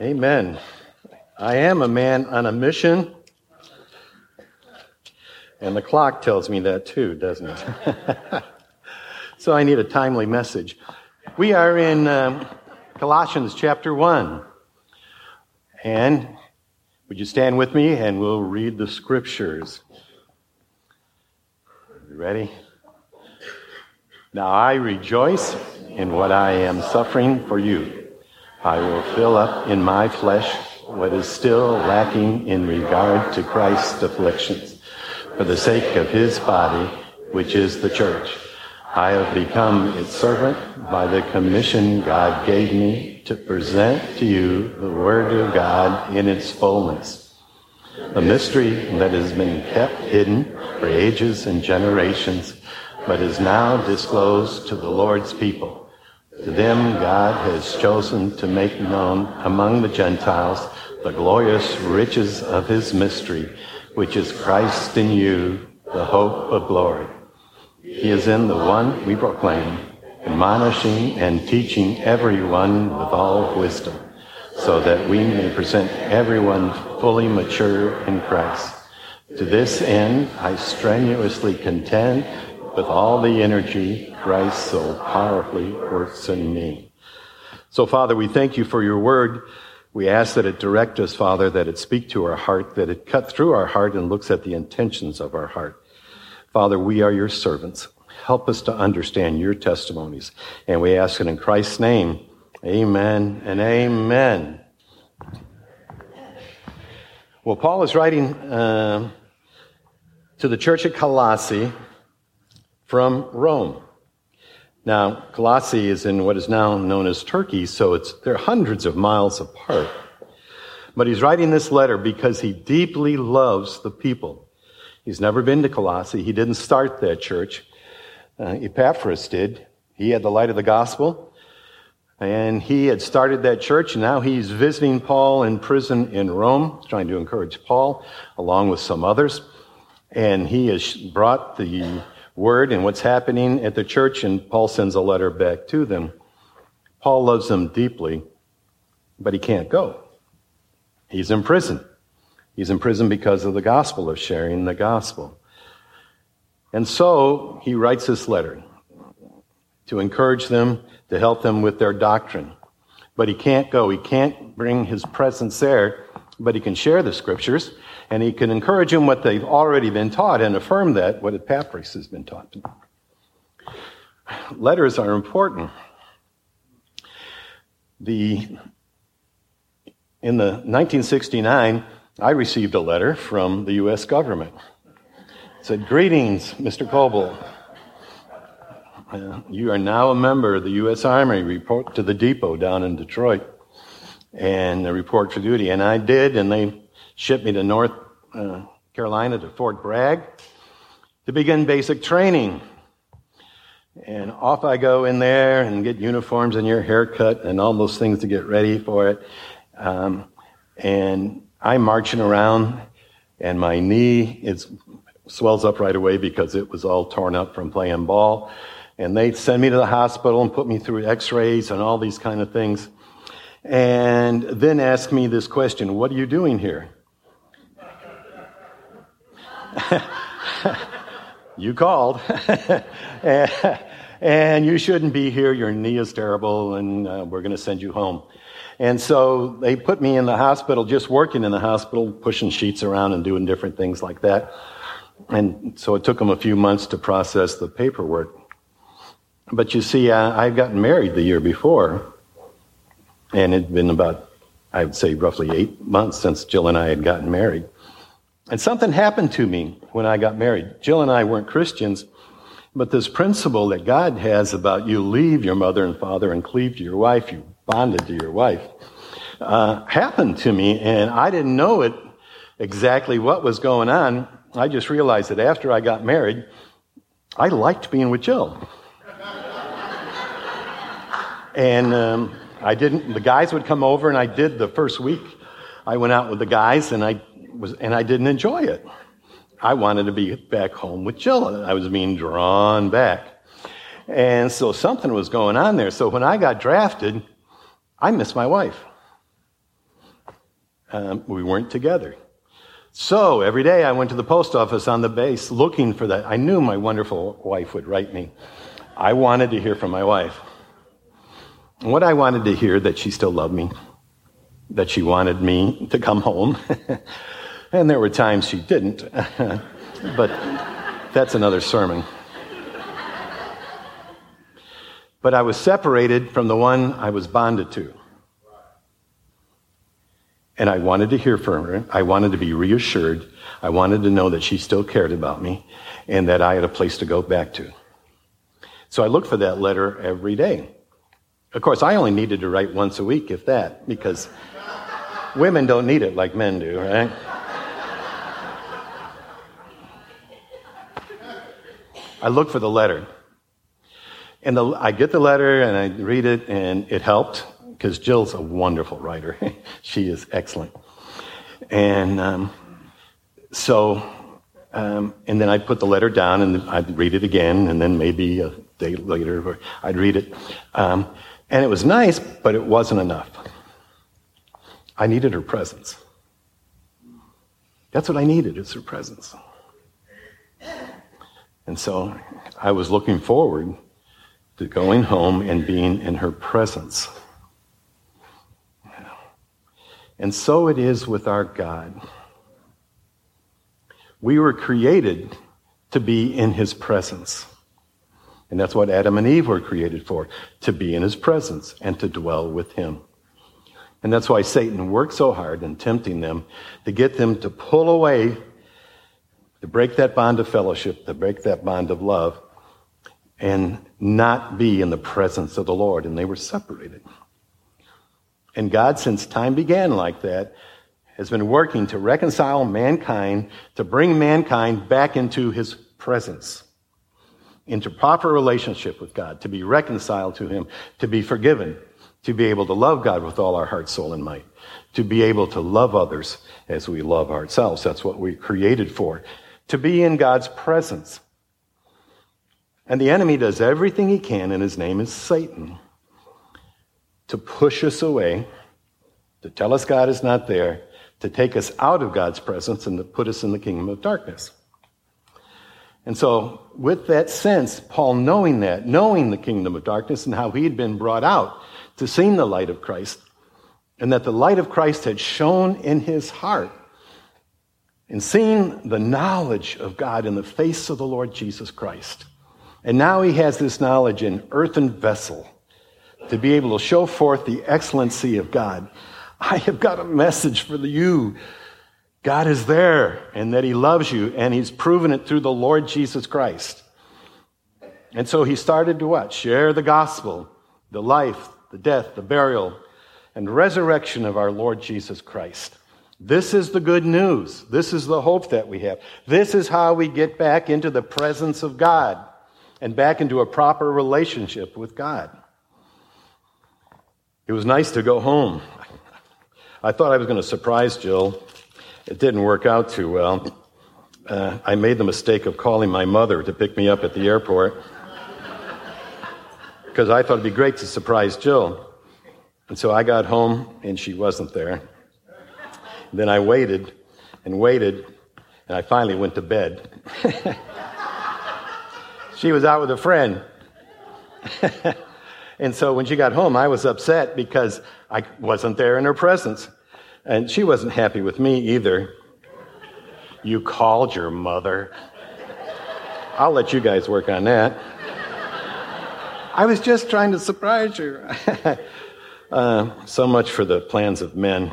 Amen. I am a man on a mission. And the clock tells me that too, doesn't it? so I need a timely message. We are in um, Colossians chapter 1. And would you stand with me and we'll read the scriptures? You ready? Now I rejoice in what I am suffering for you I will fill up in my flesh what is still lacking in regard to Christ's afflictions for the sake of his body, which is the church. I have become its servant by the commission God gave me to present to you the Word of God in its fullness. A mystery that has been kept hidden for ages and generations, but is now disclosed to the Lord's people. To them, God has chosen to make known among the Gentiles the glorious riches of his mystery, which is Christ in you, the hope of glory. He is in the one we proclaim, admonishing and teaching everyone with all wisdom, so that we may present everyone fully mature in Christ. To this end, I strenuously contend with all the energy Christ so powerfully works in me. So, Father, we thank you for your word. We ask that it direct us, Father, that it speak to our heart, that it cut through our heart and looks at the intentions of our heart. Father, we are your servants. Help us to understand your testimonies. And we ask it in Christ's name. Amen and amen. Well, Paul is writing uh, to the church at Colossae from Rome. Now, Colossae is in what is now known as Turkey, so it's, they're hundreds of miles apart. But he's writing this letter because he deeply loves the people. He's never been to Colossae. He didn't start that church. Uh, Epaphras did. He had the light of the gospel. And he had started that church, and now he's visiting Paul in prison in Rome, trying to encourage Paul, along with some others. And he has brought the word and what's happening at the church, and Paul sends a letter back to them. Paul loves them deeply, but he can't go. He's in prison. He's in prison because of the gospel, of sharing the gospel. And so he writes this letter to encourage them, to help them with their doctrine. But he can't go. He can't bring his presence there, but he can share the scriptures and he can encourage them what they've already been taught and affirm that what Epaphras has been taught. Letters are important. The, in the 1969, I received a letter from the U.S. government. It said, Greetings, Mr. Coble. Uh, you are now a member of the U.S. Army. Report to the depot down in Detroit and report for duty. And I did, and they shipped me to North uh, Carolina to Fort Bragg to begin basic training. And off I go in there and get uniforms and your haircut and all those things to get ready for it. Um, and I'm marching around, and my knee it swells up right away because it was all torn up from playing ball. And they send me to the hospital and put me through X-rays and all these kind of things, and then ask me this question: What are you doing here? you called. and you shouldn't be here. Your knee is terrible, and uh, we're going to send you home. And so they put me in the hospital, just working in the hospital, pushing sheets around and doing different things like that. And so it took them a few months to process the paperwork. But you see, I, I'd gotten married the year before, and it'd been about, I would say, roughly eight months since Jill and I had gotten married. And something happened to me when I got married. Jill and I weren't Christians, but this principle that God has about you leave your mother and father and cleave to your wife, you bonded to your wife, uh, happened to me, and I didn't know it exactly what was going on. I just realized that after I got married, I liked being with Jill. and um, I didn't, the guys would come over, and I did the first week. I went out with the guys, and I was, and I didn't enjoy it. I wanted to be back home with Jill. I was being drawn back. And so something was going on there. So when I got drafted, I missed my wife. um, we weren't together. So every day I went to the post office on the base looking for that. I knew my wonderful wife would write me. I wanted to hear from my wife. What I wanted to hear that she still loved me, that she wanted me to come home. and there were times she didn't. but that's another sermon. But I was separated from the one I was bonded to. And I wanted to hear from her. I wanted to be reassured. I wanted to know that she still cared about me and that I had a place to go back to. So I looked for that letter every day. Of course, I only needed to write once a week, if that, because women don't need it like men do, right? I look for the letter. And the, I get the letter and I read it, and it helped because Jill's a wonderful writer. she is excellent. And um, so, um, and then I'd put the letter down and I'd read it again, and then maybe a day later I'd read it. Um, and it was nice, but it wasn't enough. I needed her presence. That's what I needed, is her presence. And so I was looking forward to going home and being in her presence. And so it is with our God. We were created to be in his presence. And that's what Adam and Eve were created for to be in his presence and to dwell with him. And that's why Satan worked so hard in tempting them to get them to pull away, to break that bond of fellowship, to break that bond of love, and not be in the presence of the Lord. And they were separated. And God, since time began like that, has been working to reconcile mankind, to bring mankind back into his presence, into proper relationship with God, to be reconciled to him, to be forgiven, to be able to love God with all our heart, soul, and might, to be able to love others as we love ourselves. That's what we created for, to be in God's presence. And the enemy does everything he can, and his name is Satan to push us away, to tell us God is not there, to take us out of God's presence, and to put us in the kingdom of darkness. And so, with that sense, Paul knowing that, knowing the kingdom of darkness and how he had been brought out to see the light of Christ, and that the light of Christ had shone in his heart, and seeing the knowledge of God in the face of the Lord Jesus Christ. And now he has this knowledge in earthen vessel to be able to show forth the excellency of God. I have got a message for you. God is there and that He loves you, and He's proven it through the Lord Jesus Christ. And so He started to what? Share the gospel, the life, the death, the burial, and resurrection of our Lord Jesus Christ. This is the good news. This is the hope that we have. This is how we get back into the presence of God and back into a proper relationship with God. It was nice to go home. I thought I was going to surprise Jill. It didn't work out too well. Uh, I made the mistake of calling my mother to pick me up at the airport because I thought it'd be great to surprise Jill. And so I got home and she wasn't there. Then I waited and waited and I finally went to bed. she was out with a friend. And so when she got home, I was upset because I wasn't there in her presence. And she wasn't happy with me either. You called your mother. I'll let you guys work on that. I was just trying to surprise you. uh, so much for the plans of men.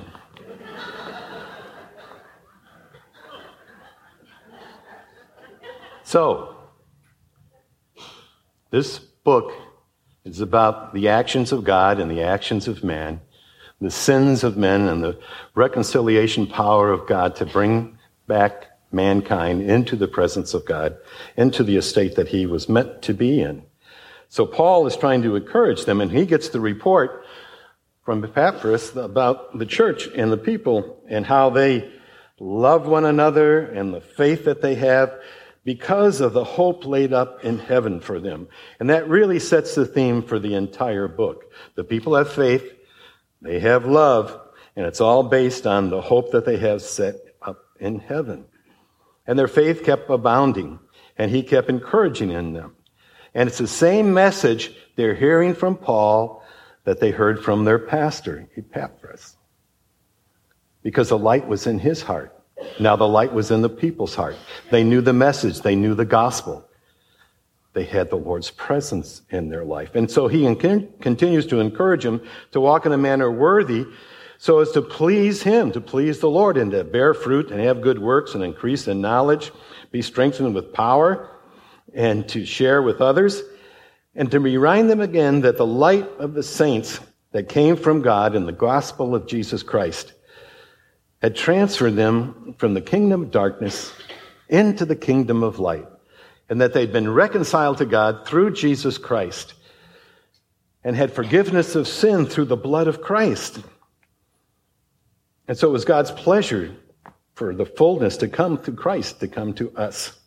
So, this book is about the actions of God and the actions of man, the sins of men and the reconciliation power of God to bring back mankind into the presence of God, into the estate that he was meant to be in. So Paul is trying to encourage them, and he gets the report from Epaphras about the church and the people and how they love one another and the faith that they have because of the hope laid up in heaven for them. And that really sets the theme for the entire book. The people have faith, they have love, And it's all based on the hope that they have set up in heaven. And their faith kept abounding, and he kept encouraging in them. And it's the same message they're hearing from Paul that they heard from their pastor, Epaphras. Because the light was in his heart. Now the light was in the people's heart. They knew the message, they knew the gospel. They had the Lord's presence in their life. And so he continues to encourage them to walk in a manner worthy so as to please him, to please the Lord, and to bear fruit and have good works and increase in knowledge, be strengthened with power, and to share with others, and to remind them again that the light of the saints that came from God in the gospel of Jesus Christ had transferred them from the kingdom of darkness into the kingdom of light, and that they'd been reconciled to God through Jesus Christ and had forgiveness of sin through the blood of Christ. And so it was God's pleasure for the fullness to come through Christ, to come to us.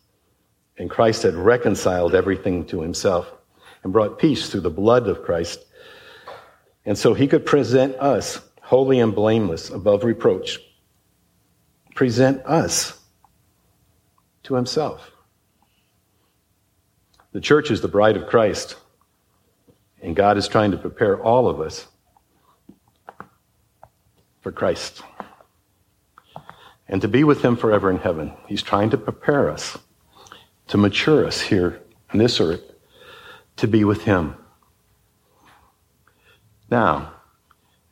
And Christ had reconciled everything to himself and brought peace through the blood of Christ. And so he could present us holy and blameless above reproach present us to himself. The church is the bride of Christ, and God is trying to prepare all of us for Christ and to be with him forever in heaven. He's trying to prepare us to mature us here on this earth to be with him. Now,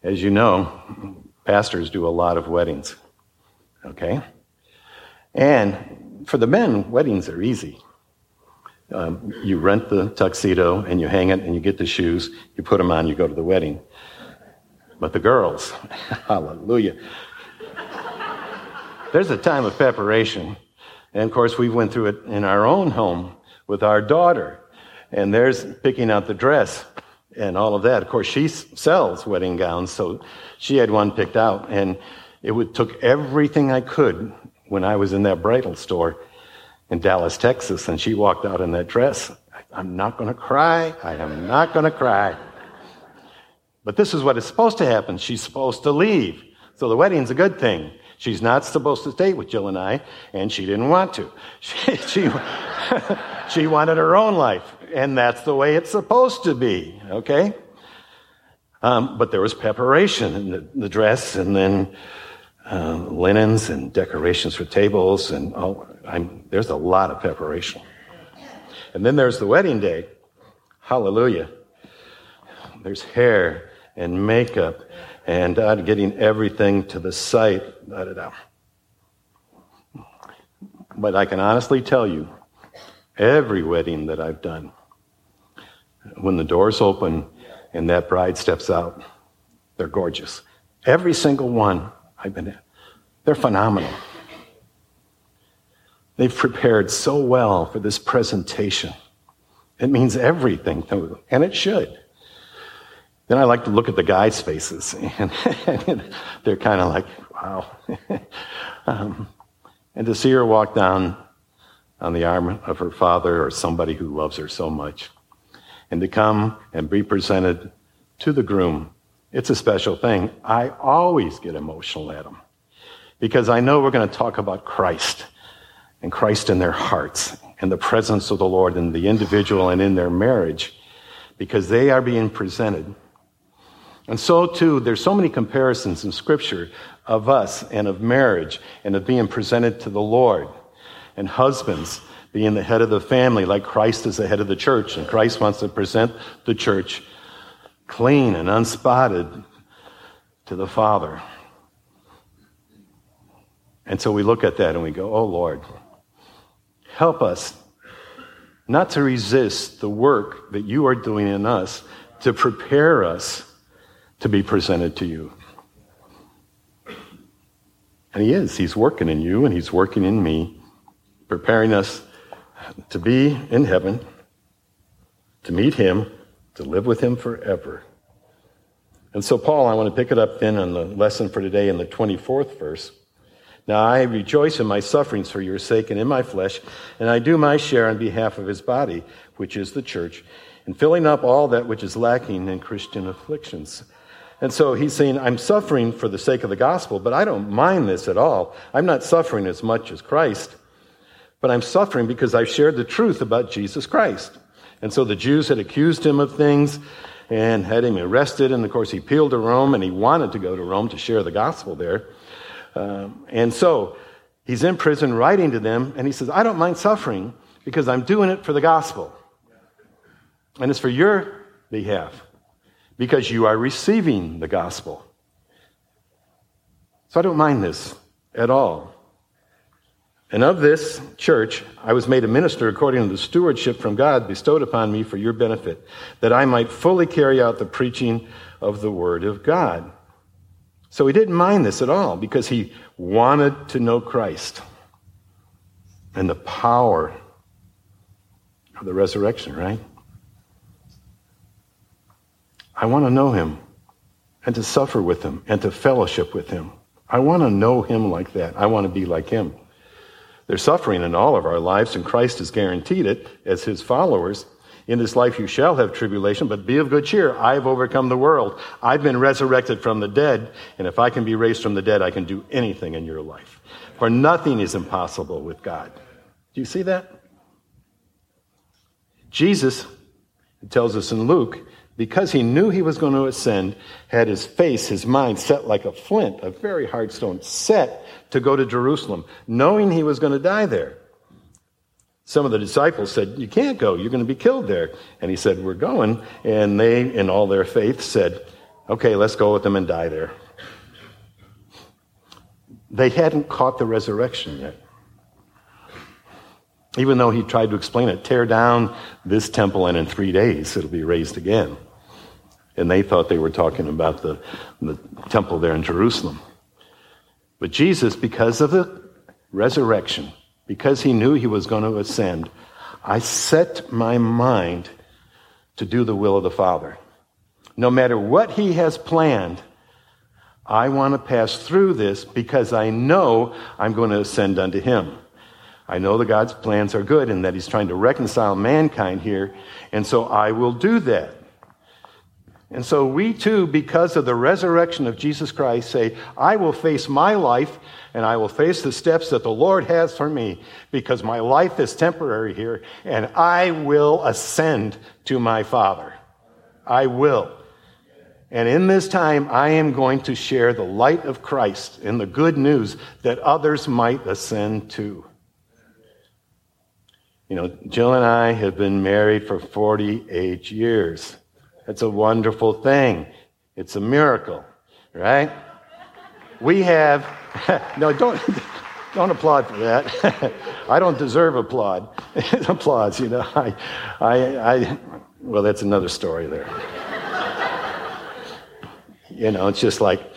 as you know, pastors do a lot of weddings. Okay? And for the men, weddings are easy. Um, you rent the tuxedo and you hang it and you get the shoes, you put them on, you go to the wedding. But the girls, hallelujah. There's a time of preparation. And of course, we went through it in our own home with our daughter. And there's picking out the dress and all of that. Of course, she sells wedding gowns, so she had one picked out. And it took everything I could when I was in that bridal store in Dallas, Texas, and she walked out in that dress. I'm not going to cry. I am not going to cry. But this is what is supposed to happen. She's supposed to leave. So the wedding's a good thing. She's not supposed to stay with Jill and I, and she didn't want to. She, she, she wanted her own life, and that's the way it's supposed to be, okay? Um, but there was preparation in the, the dress, and then uh, linens and decorations for tables, and oh, I'm, there's a lot of preparation. And then there's the wedding day. Hallelujah. There's hair and makeup and uh, getting everything to the site. Da, da, da. But I can honestly tell you, every wedding that I've done, when the doors open and that bride steps out, they're gorgeous. Every single one I've been. They're phenomenal. They've prepared so well for this presentation. It means everything, and it should. Then I like to look at the guys' faces, and, they're kind of like, wow. um, and to see her walk down on the arm of her father or somebody who loves her so much, and to come and be presented to the groom it's a special thing. I always get emotional at them because I know we're going to talk about Christ and Christ in their hearts and the presence of the Lord in the individual and in their marriage because they are being presented. And so, too, there's so many comparisons in Scripture of us and of marriage and of being presented to the Lord and husbands being the head of the family like Christ is the head of the church and Christ wants to present the church clean and unspotted to the Father. And so we look at that and we go, Oh Lord, help us not to resist the work that you are doing in us to prepare us to be presented to you. And He is. He's working in you and He's working in me, preparing us to be in heaven, to meet Him to live with him forever. And so, Paul, I want to pick it up then on the lesson for today in the 24th verse. Now I rejoice in my sufferings for your sake and in my flesh, and I do my share on behalf of his body, which is the church, in filling up all that which is lacking in Christian afflictions. And so he's saying, I'm suffering for the sake of the gospel, but I don't mind this at all. I'm not suffering as much as Christ, but I'm suffering because I've shared the truth about Jesus Christ. And so the Jews had accused him of things and had him arrested. And of course, he appealed to Rome and he wanted to go to Rome to share the gospel there. Um, and so he's in prison writing to them, and he says, I don't mind suffering because I'm doing it for the gospel. And it's for your behalf because you are receiving the gospel. So I don't mind this at all. And of this church, I was made a minister according to the stewardship from God bestowed upon me for your benefit, that I might fully carry out the preaching of the Word of God. So he didn't mind this at all because he wanted to know Christ and the power of the resurrection, right? I want to know him and to suffer with him and to fellowship with him. I want to know him like that. I want to be like him. There's suffering in all of our lives, and Christ has guaranteed it as his followers. In this life you shall have tribulation, but be of good cheer. I've overcome the world. I've been resurrected from the dead, and if I can be raised from the dead, I can do anything in your life. For nothing is impossible with God. Do you see that? Jesus, tells us in Luke, because he knew he was going to ascend, had his face, his mind set like a flint, a very hard stone, set to go to Jerusalem, knowing he was going to die there. Some of the disciples said, You can't go, you're going to be killed there. And he said, We're going. And they, in all their faith, said, Okay, let's go with them and die there. They hadn't caught the resurrection yet. Even though he tried to explain it, tear down this temple and in three days it'll be raised again. And they thought they were talking about the, the temple there in Jerusalem. But Jesus, because of the resurrection, because he knew he was going to ascend, I set my mind to do the will of the Father. No matter what he has planned, I want to pass through this because I know I'm going to ascend unto him. I know that God's plans are good and that He's trying to reconcile mankind here, and so I will do that. And so we too, because of the resurrection of Jesus Christ, say, I will face my life and I will face the steps that the Lord has for me because my life is temporary here and I will ascend to my Father. I will. And in this time, I am going to share the light of Christ and the good news that others might ascend to. You know, Jill and I have been married for 48 years. It's a wonderful thing. It's a miracle, right? We have, no, don't, don't applaud for that. I don't deserve applaud. applause, you know. I, I, I, well, that's another story there. you know, it's just like,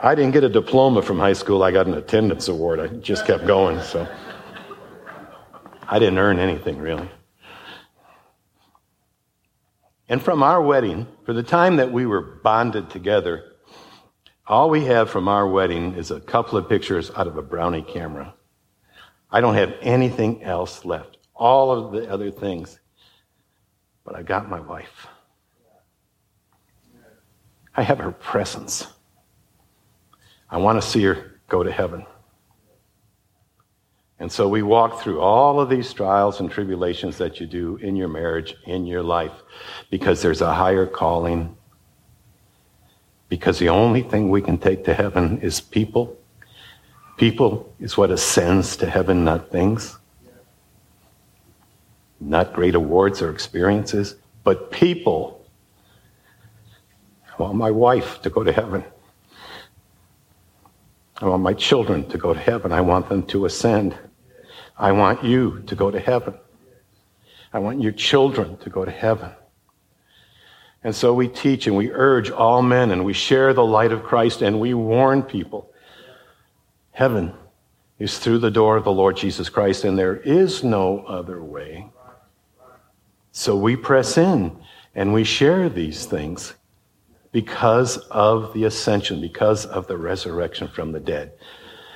I didn't get a diploma from high school. I got an attendance award. I just kept going, so. I didn't earn anything really. And from our wedding, for the time that we were bonded together, all we have from our wedding is a couple of pictures out of a brownie camera. I don't have anything else left. All of the other things. But I got my wife. I have her presence. I want to see her go to heaven. And so we walk through all of these trials and tribulations that you do in your marriage, in your life, because there's a higher calling. Because the only thing we can take to heaven is people. People is what ascends to heaven, not things. Not great awards or experiences, but people. I want my wife to go to heaven. I want my children to go to heaven. I want them to ascend. I want you to go to heaven. I want your children to go to heaven. And so we teach and we urge all men and we share the light of Christ and we warn people. Heaven is through the door of the Lord Jesus Christ and there is no other way. So we press in and we share these things because of the ascension, because of the resurrection from the dead.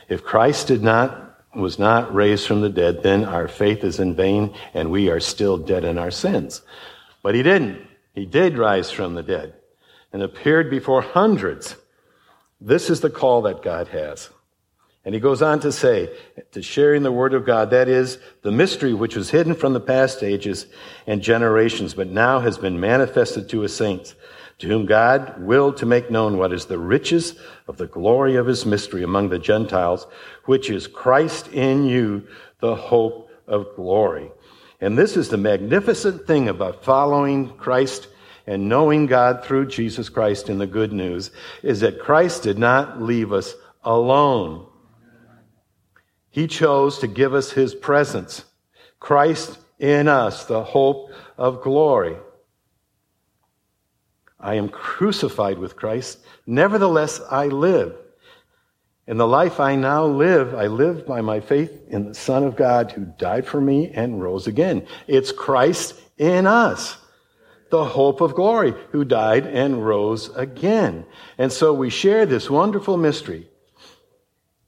If Christ did not was not raised from the dead, then our faith is in vain and we are still dead in our sins. But he didn't. He did rise from the dead. and appeared before hundreds. This is the call that God has. And he goes on to say, to sharing the word of God, that is the mystery which was hidden from the past ages and generations, but now has been manifested to his saints, to whom God willed to make known what is the riches of the glory of his mystery among the Gentiles, which is Christ in you, the hope of glory. And this is the magnificent thing about following Christ and knowing God through Jesus Christ in the good news is that Christ did not leave us alone. He chose to give us his presence. Christ in us, the hope of glory. I am crucified with Christ. Nevertheless, I live. In the life I now live, I live by my faith in the Son of God who died for me and rose again. It's Christ in us the hope of glory, who died and rose again. And so we share this wonderful mystery.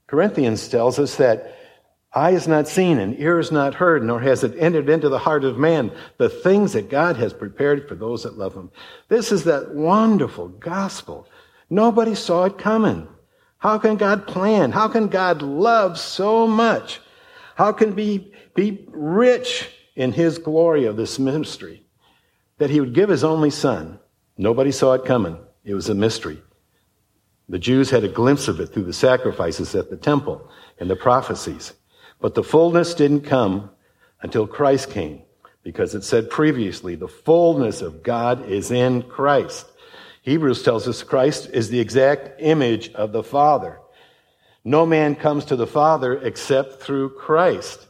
Corinthians tells us that eye is not seen and ear is not heard, nor has it entered into the heart of man the things that God has prepared for those that love him. This is that wonderful gospel. Nobody saw it coming. How can God plan? How can God love so much? How can be be rich in his glory of this ministry? that he would give his only son. Nobody saw it coming. It was a mystery. The Jews had a glimpse of it through the sacrifices at the temple and the prophecies. But the fullness didn't come until Christ came, because it said previously, the fullness of God is in Christ. Hebrews tells us Christ is the exact image of the Father. No man comes to the Father except through Christ.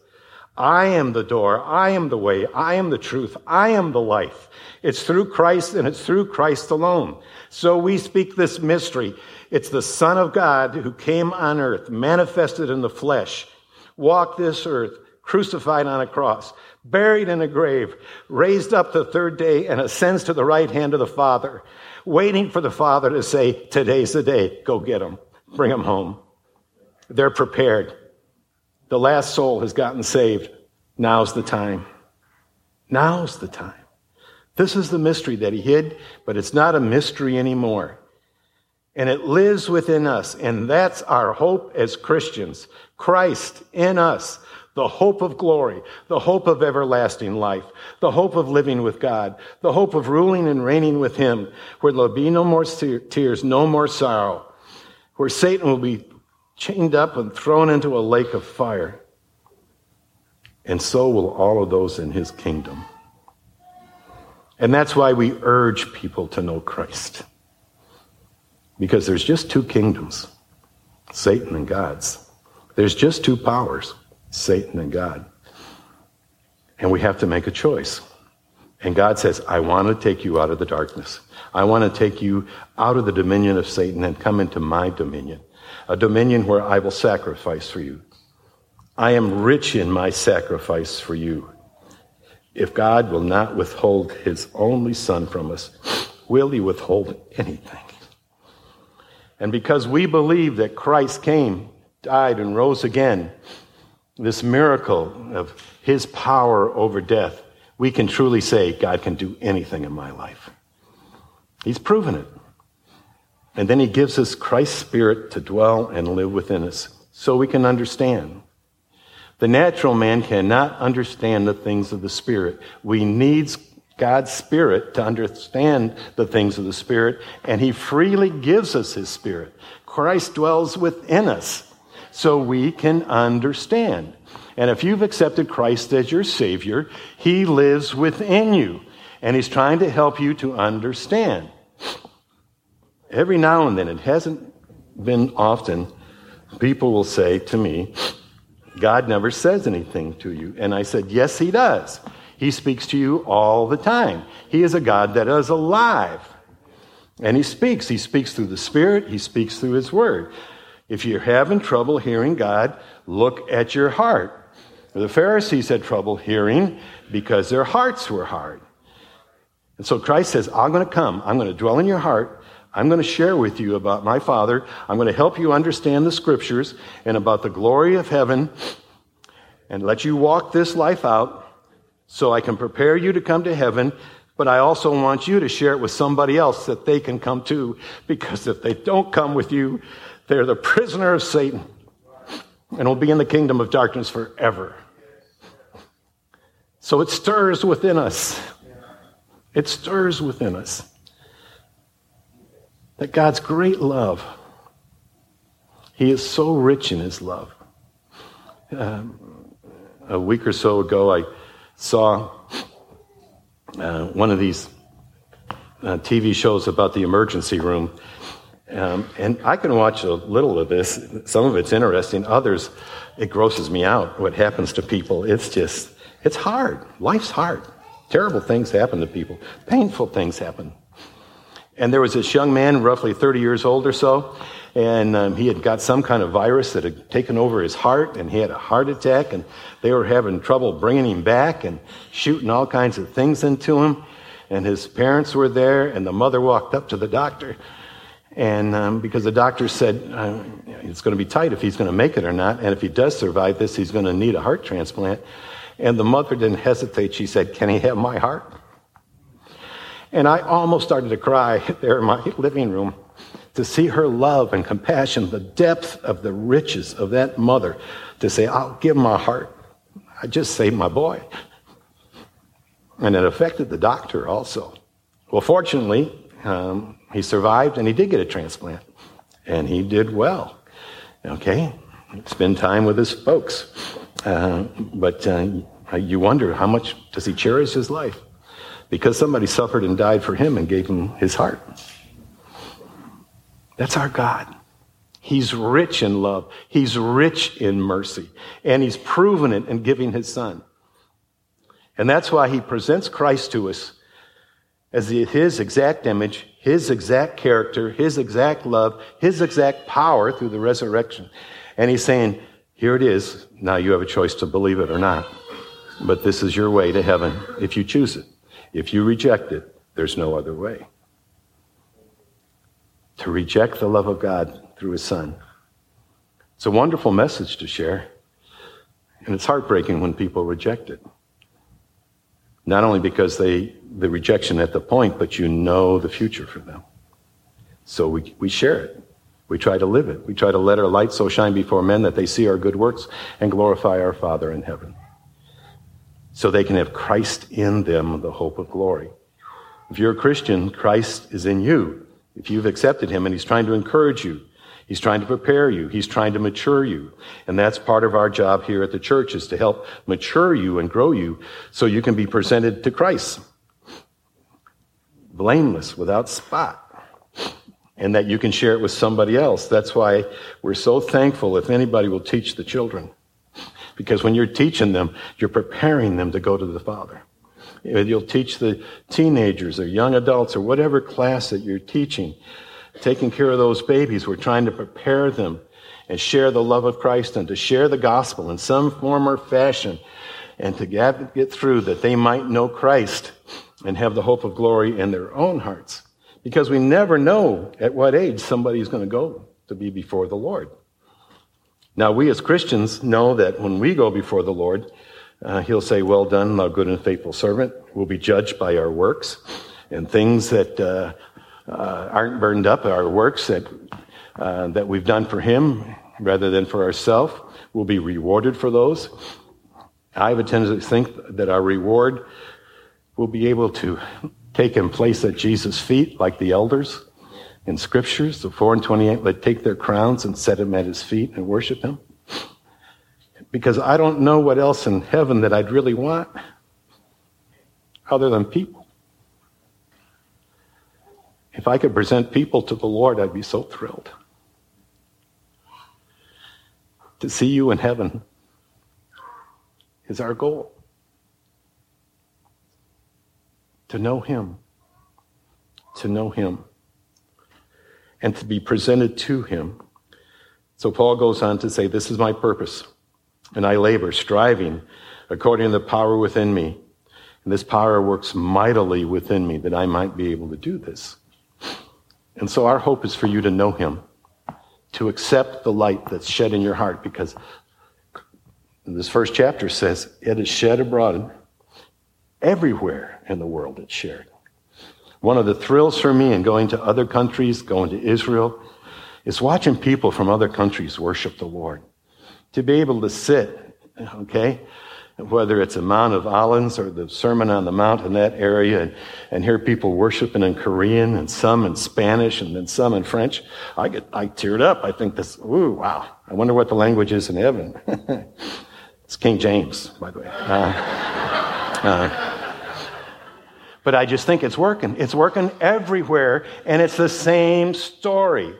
I am the door. I am the way. I am the truth. I am the life. It's through Christ and it's through Christ alone. So we speak this mystery. It's the Son of God who came on earth, manifested in the flesh, walked this earth, crucified on a cross, buried in a grave, raised up the third day and ascends to the right hand of the Father, waiting for the Father to say, today's the day. Go get them. Bring them home. They're prepared. The last soul has gotten saved. Now's the time. Now's the time. This is the mystery that he hid, but it's not a mystery anymore. And it lives within us, and that's our hope as Christians. Christ in us, the hope of glory, the hope of everlasting life, the hope of living with God, the hope of ruling and reigning with Him, where there'll be no more tears, no more sorrow, where Satan will be chained up and thrown into a lake of fire. And so will all of those in his kingdom. And that's why we urge people to know Christ. Because there's just two kingdoms Satan and God's. There's just two powers Satan and God. And we have to make a choice. And God says, I want to take you out of the darkness. I want to take you out of the dominion of Satan and come into my dominion a dominion where I will sacrifice for you. I am rich in my sacrifice for you. If God will not withhold his only son from us, will he withhold anything? And because we believe that Christ came, died, and rose again, this miracle of his power over death, we can truly say God can do anything in my life. He's proven it. And then he gives us Christ's Spirit to dwell and live within us so we can understand. The natural man cannot understand the things of the Spirit. We need God's Spirit to understand the things of the Spirit, and he freely gives us his Spirit. Christ dwells within us so we can understand. And if you've accepted Christ as your Savior, he lives within you, and he's trying to help you to understand every now and then, it hasn't been often, people will say to me, God never says anything to you. And I said, Yes, He does. He speaks to you all the time. He is a God that is alive. And He speaks. He speaks through the Spirit, He speaks through His Word. If you're having trouble hearing God, look at your heart. The Pharisees had trouble hearing because their hearts were hard. And so Christ says, I'm going to come. I'm going to dwell in your heart. I'm going to share with you about my Father. I'm going to help you understand the scriptures and about the glory of heaven and let you walk this life out so I can prepare you to come to heaven But I also want you to share it with somebody else that they can come to, because if they don't come with you, they're the prisoner of Satan and will be in the kingdom of darkness forever. So it stirs within us. It stirs within us that God's great love, He is so rich in His love. Um, a week or so ago, I saw uh, one of these uh, TV shows about the emergency room. Um, and I can watch a little of this. Some of it's interesting. Others, it grosses me out what happens to people. It's just, it's hard. Life's hard. Terrible things happen to people, painful things happen. And there was this young man, roughly 30 years old or so, and um, he had got some kind of virus that had taken over his heart, and he had a heart attack, and they were having trouble bringing him back and shooting all kinds of things into him. And his parents were there, and the mother walked up to the doctor, and um, because the doctor said uh, it's going to be tight if he's going to make it or not, and if he does survive this, he's going to need a heart transplant. And the mother didn't hesitate. She said, Can he have my heart? And I almost started to cry there in my living room to see her love and compassion, the depth of the riches of that mother, to say, I'll give my heart. I just saved my boy. And it affected the doctor also. Well, fortunately, um, he survived and he did get a transplant. And he did well. Okay? Spend time with his folks. Uh, but uh, you wonder how much does he cherish his life? Because somebody suffered and died for him and gave him his heart. That's our God. He's rich in love. He's rich in mercy. And he's proven it in giving his son. And that's why he presents Christ to us as his exact image, his exact character, his exact love, his exact power through the resurrection. And he's saying, here it is. Now you have a choice to believe it or not. But this is your way to heaven if you choose it. If you reject it, there's no other way to reject the love of God through his son. It's a wonderful message to share, and it's heartbreaking when people reject it. Not only because they, the rejection at the point, but you know the future for them. So we, we share it. We try to live it. We try to let our light so shine before men that they see our good works and glorify our Father in heaven. So they can have Christ in them, the hope of glory. If you're a Christian, Christ is in you. If you've accepted him and he's trying to encourage you, he's trying to prepare you, he's trying to mature you. And that's part of our job here at the church is to help mature you and grow you so you can be presented to Christ. Blameless, without spot. And that you can share it with somebody else. That's why we're so thankful if anybody will teach the children. Because when you're teaching them, you're preparing them to go to the Father. You'll teach the teenagers or young adults or whatever class that you're teaching. Taking care of those babies, we're trying to prepare them and share the love of Christ and to share the gospel in some form or fashion and to get through that they might know Christ and have the hope of glory in their own hearts. Because we never know at what age somebody's going to go to be before the Lord. Now, we as Christians know that when we go before the Lord, uh, he'll say, Well done, thou good and faithful servant. We'll be judged by our works. And things that uh, uh, aren't burned up, our works that, uh, that we've done for Him rather than for ourselves, will be rewarded for those. I have a tendency to think that our reward will be able to take in place at Jesus' feet, like the elders in scriptures, the 4 and 28, that take their crowns and set them at his feet and worship him because I don't know what else in heaven that I'd really want other than people. If I could present people to the Lord, I'd be so thrilled. To see you in heaven is our goal. To know Him. To know Him. And to be presented to Him. So Paul goes on to say, This is my purpose and I labor, striving according to the power within me. And this power works mightily within me that I might be able to do this. And so our hope is for you to know him, to accept the light that's shed in your heart, because this first chapter says, It is shed abroad Everywhere in the world it's shared. One of the thrills for me in going to other countries, going to Israel, is watching people from other countries worship the Lord. To be able to sit, okay, whether it's a Mount of Olives or the Sermon on the Mount in that area, and, and hear people worshiping in Korean and some in Spanish and then some in French, I get I teared up. I think this, ooh, wow. I wonder what the language is in heaven. it's King James, by the way. Uh, uh, but I just think it's working. It's working everywhere, and it's the same story.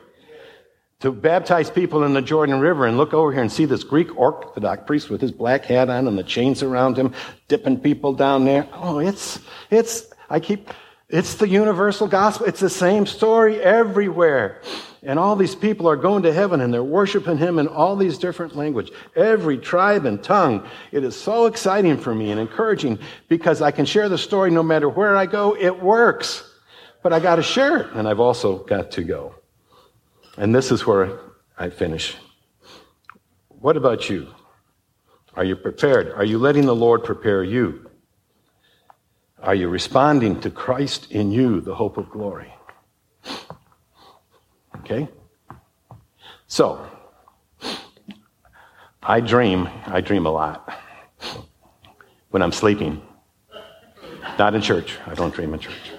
To baptize people in the Jordan River and look over here and see this Greek Orthodox priest with his black hat on and the chains around him, dipping people down there. Oh, it's, it's, I keep, it's the universal gospel. It's the same story everywhere. And all these people are going to heaven and they're worshiping him in all these different languages, every tribe and tongue. It is so exciting for me and encouraging because I can share the story no matter where I go. It works. But I got to share it and I've also got to go. And this is where I finish. What about you? Are you prepared? Are you letting the Lord prepare you? Are you responding to Christ in you, the hope of glory? Okay? So, I dream, I dream a lot when I'm sleeping. Not in church. I don't dream in church.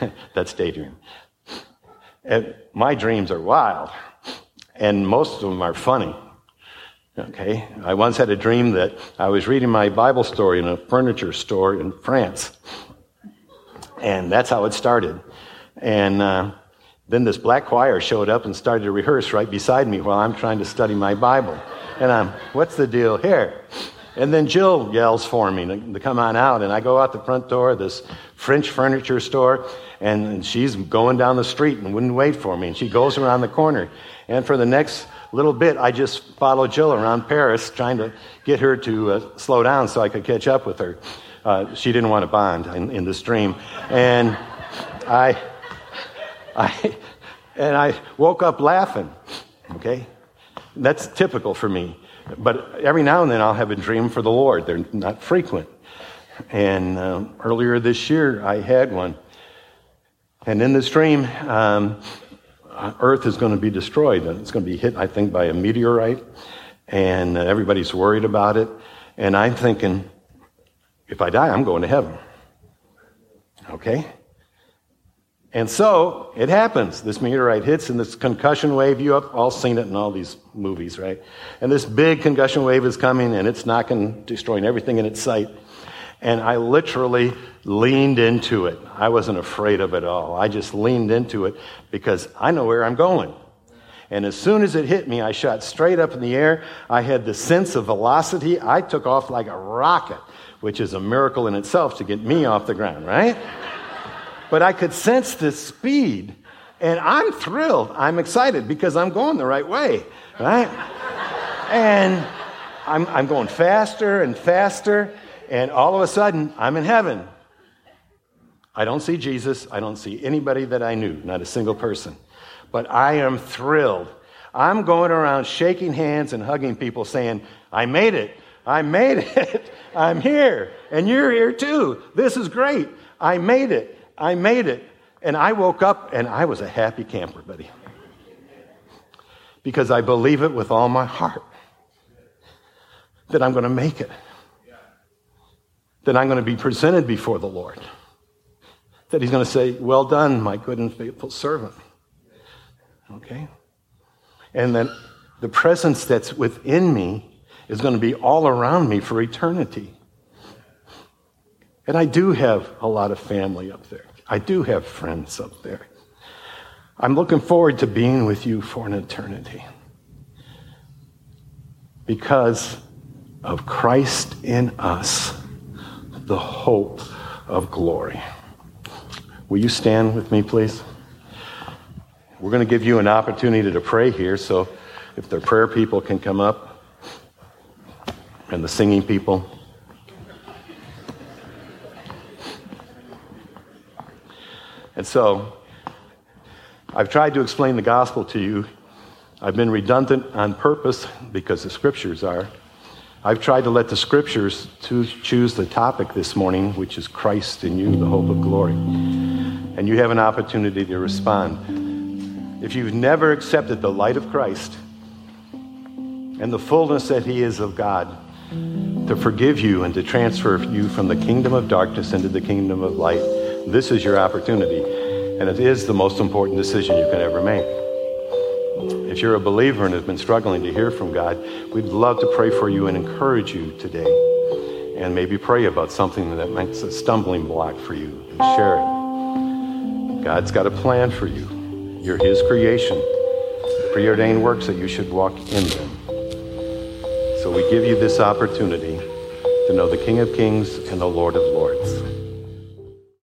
That's daydream. And my dreams are wild, and most of them are funny. Okay? I once had a dream that I was reading my Bible story in a furniture store in France. And that's how it started. And uh, then this black choir showed up and started to rehearse right beside me while I'm trying to study my Bible. And I'm, what's the deal here? And then Jill yells for me to, to come on out, and I go out the front door of this French furniture store, and, she's going down the street and wouldn't wait for me. And she goes around the corner. And for the next little bit, I just followed Jill around Paris, trying to get her to uh, slow down so I could catch up with her. Uh, she didn't want to bond in, in this dream. And I I, and I woke up laughing. Okay? That's typical for me. But every now and then I'll have a dream for the Lord. They're not frequent. And um, earlier this year I had one. And in this dream, um, Earth is going to be destroyed. It's going to be hit, I think, by a meteorite. And uh, everybody's worried about it. And I'm thinking, if I die, I'm going to heaven. Okay? And so it happens. This meteorite hits and this concussion wave, you have all seen it in all these movies, right? And this big concussion wave is coming and it's knocking, destroying everything in its sight. And I literally leaned into it. I wasn't afraid of it all. I just leaned into it because I know where I'm going. And as soon as it hit me, I shot straight up in the air. I had the sense of velocity. I took off like a rocket, which is a miracle in itself to get me off the ground, right? But I could sense the speed. And I'm thrilled. I'm excited because I'm going the right way, right? and I'm, I'm going faster and faster. And all of a sudden, I'm in heaven. I don't see Jesus. I don't see anybody that I knew, not a single person. But I am thrilled. I'm going around shaking hands and hugging people saying, I made it. I made it. I'm here. And you're here too. This is great. I made it. I made it. And I woke up and I was a happy camper, buddy. Because I believe it with all my heart that I'm going to make it. That I'm going to be presented before the Lord. That He's going to say, Well done, my good and faithful servant. Okay? And then the presence that's within me is going to be all around me for eternity. And I do have a lot of family up there. I do have friends up there. I'm looking forward to being with you for an eternity because of Christ in us, the hope of glory. Will you stand with me, please? We're going to give you an opportunity to pray here, so if the prayer people can come up and the singing people. And so, I've tried to explain the gospel to you. I've been redundant on purpose because the scriptures are. I've tried to let the scriptures to choose the topic this morning, which is Christ in you, the hope of glory. And you have an opportunity to respond. If you've never accepted the light of Christ and the fullness that He is of God, to forgive you and to transfer you from the kingdom of darkness into the kingdom of light, this is your opportunity. And it is the most important decision you can ever make. If you're a believer and have been struggling to hear from God, we'd love to pray for you and encourage you today. And maybe pray about something that makes a stumbling block for you and share it. God's got a plan for you. You're His creation, preordained works that you should walk in them. So we give you this opportunity to know the King of Kings and the Lord of Lords.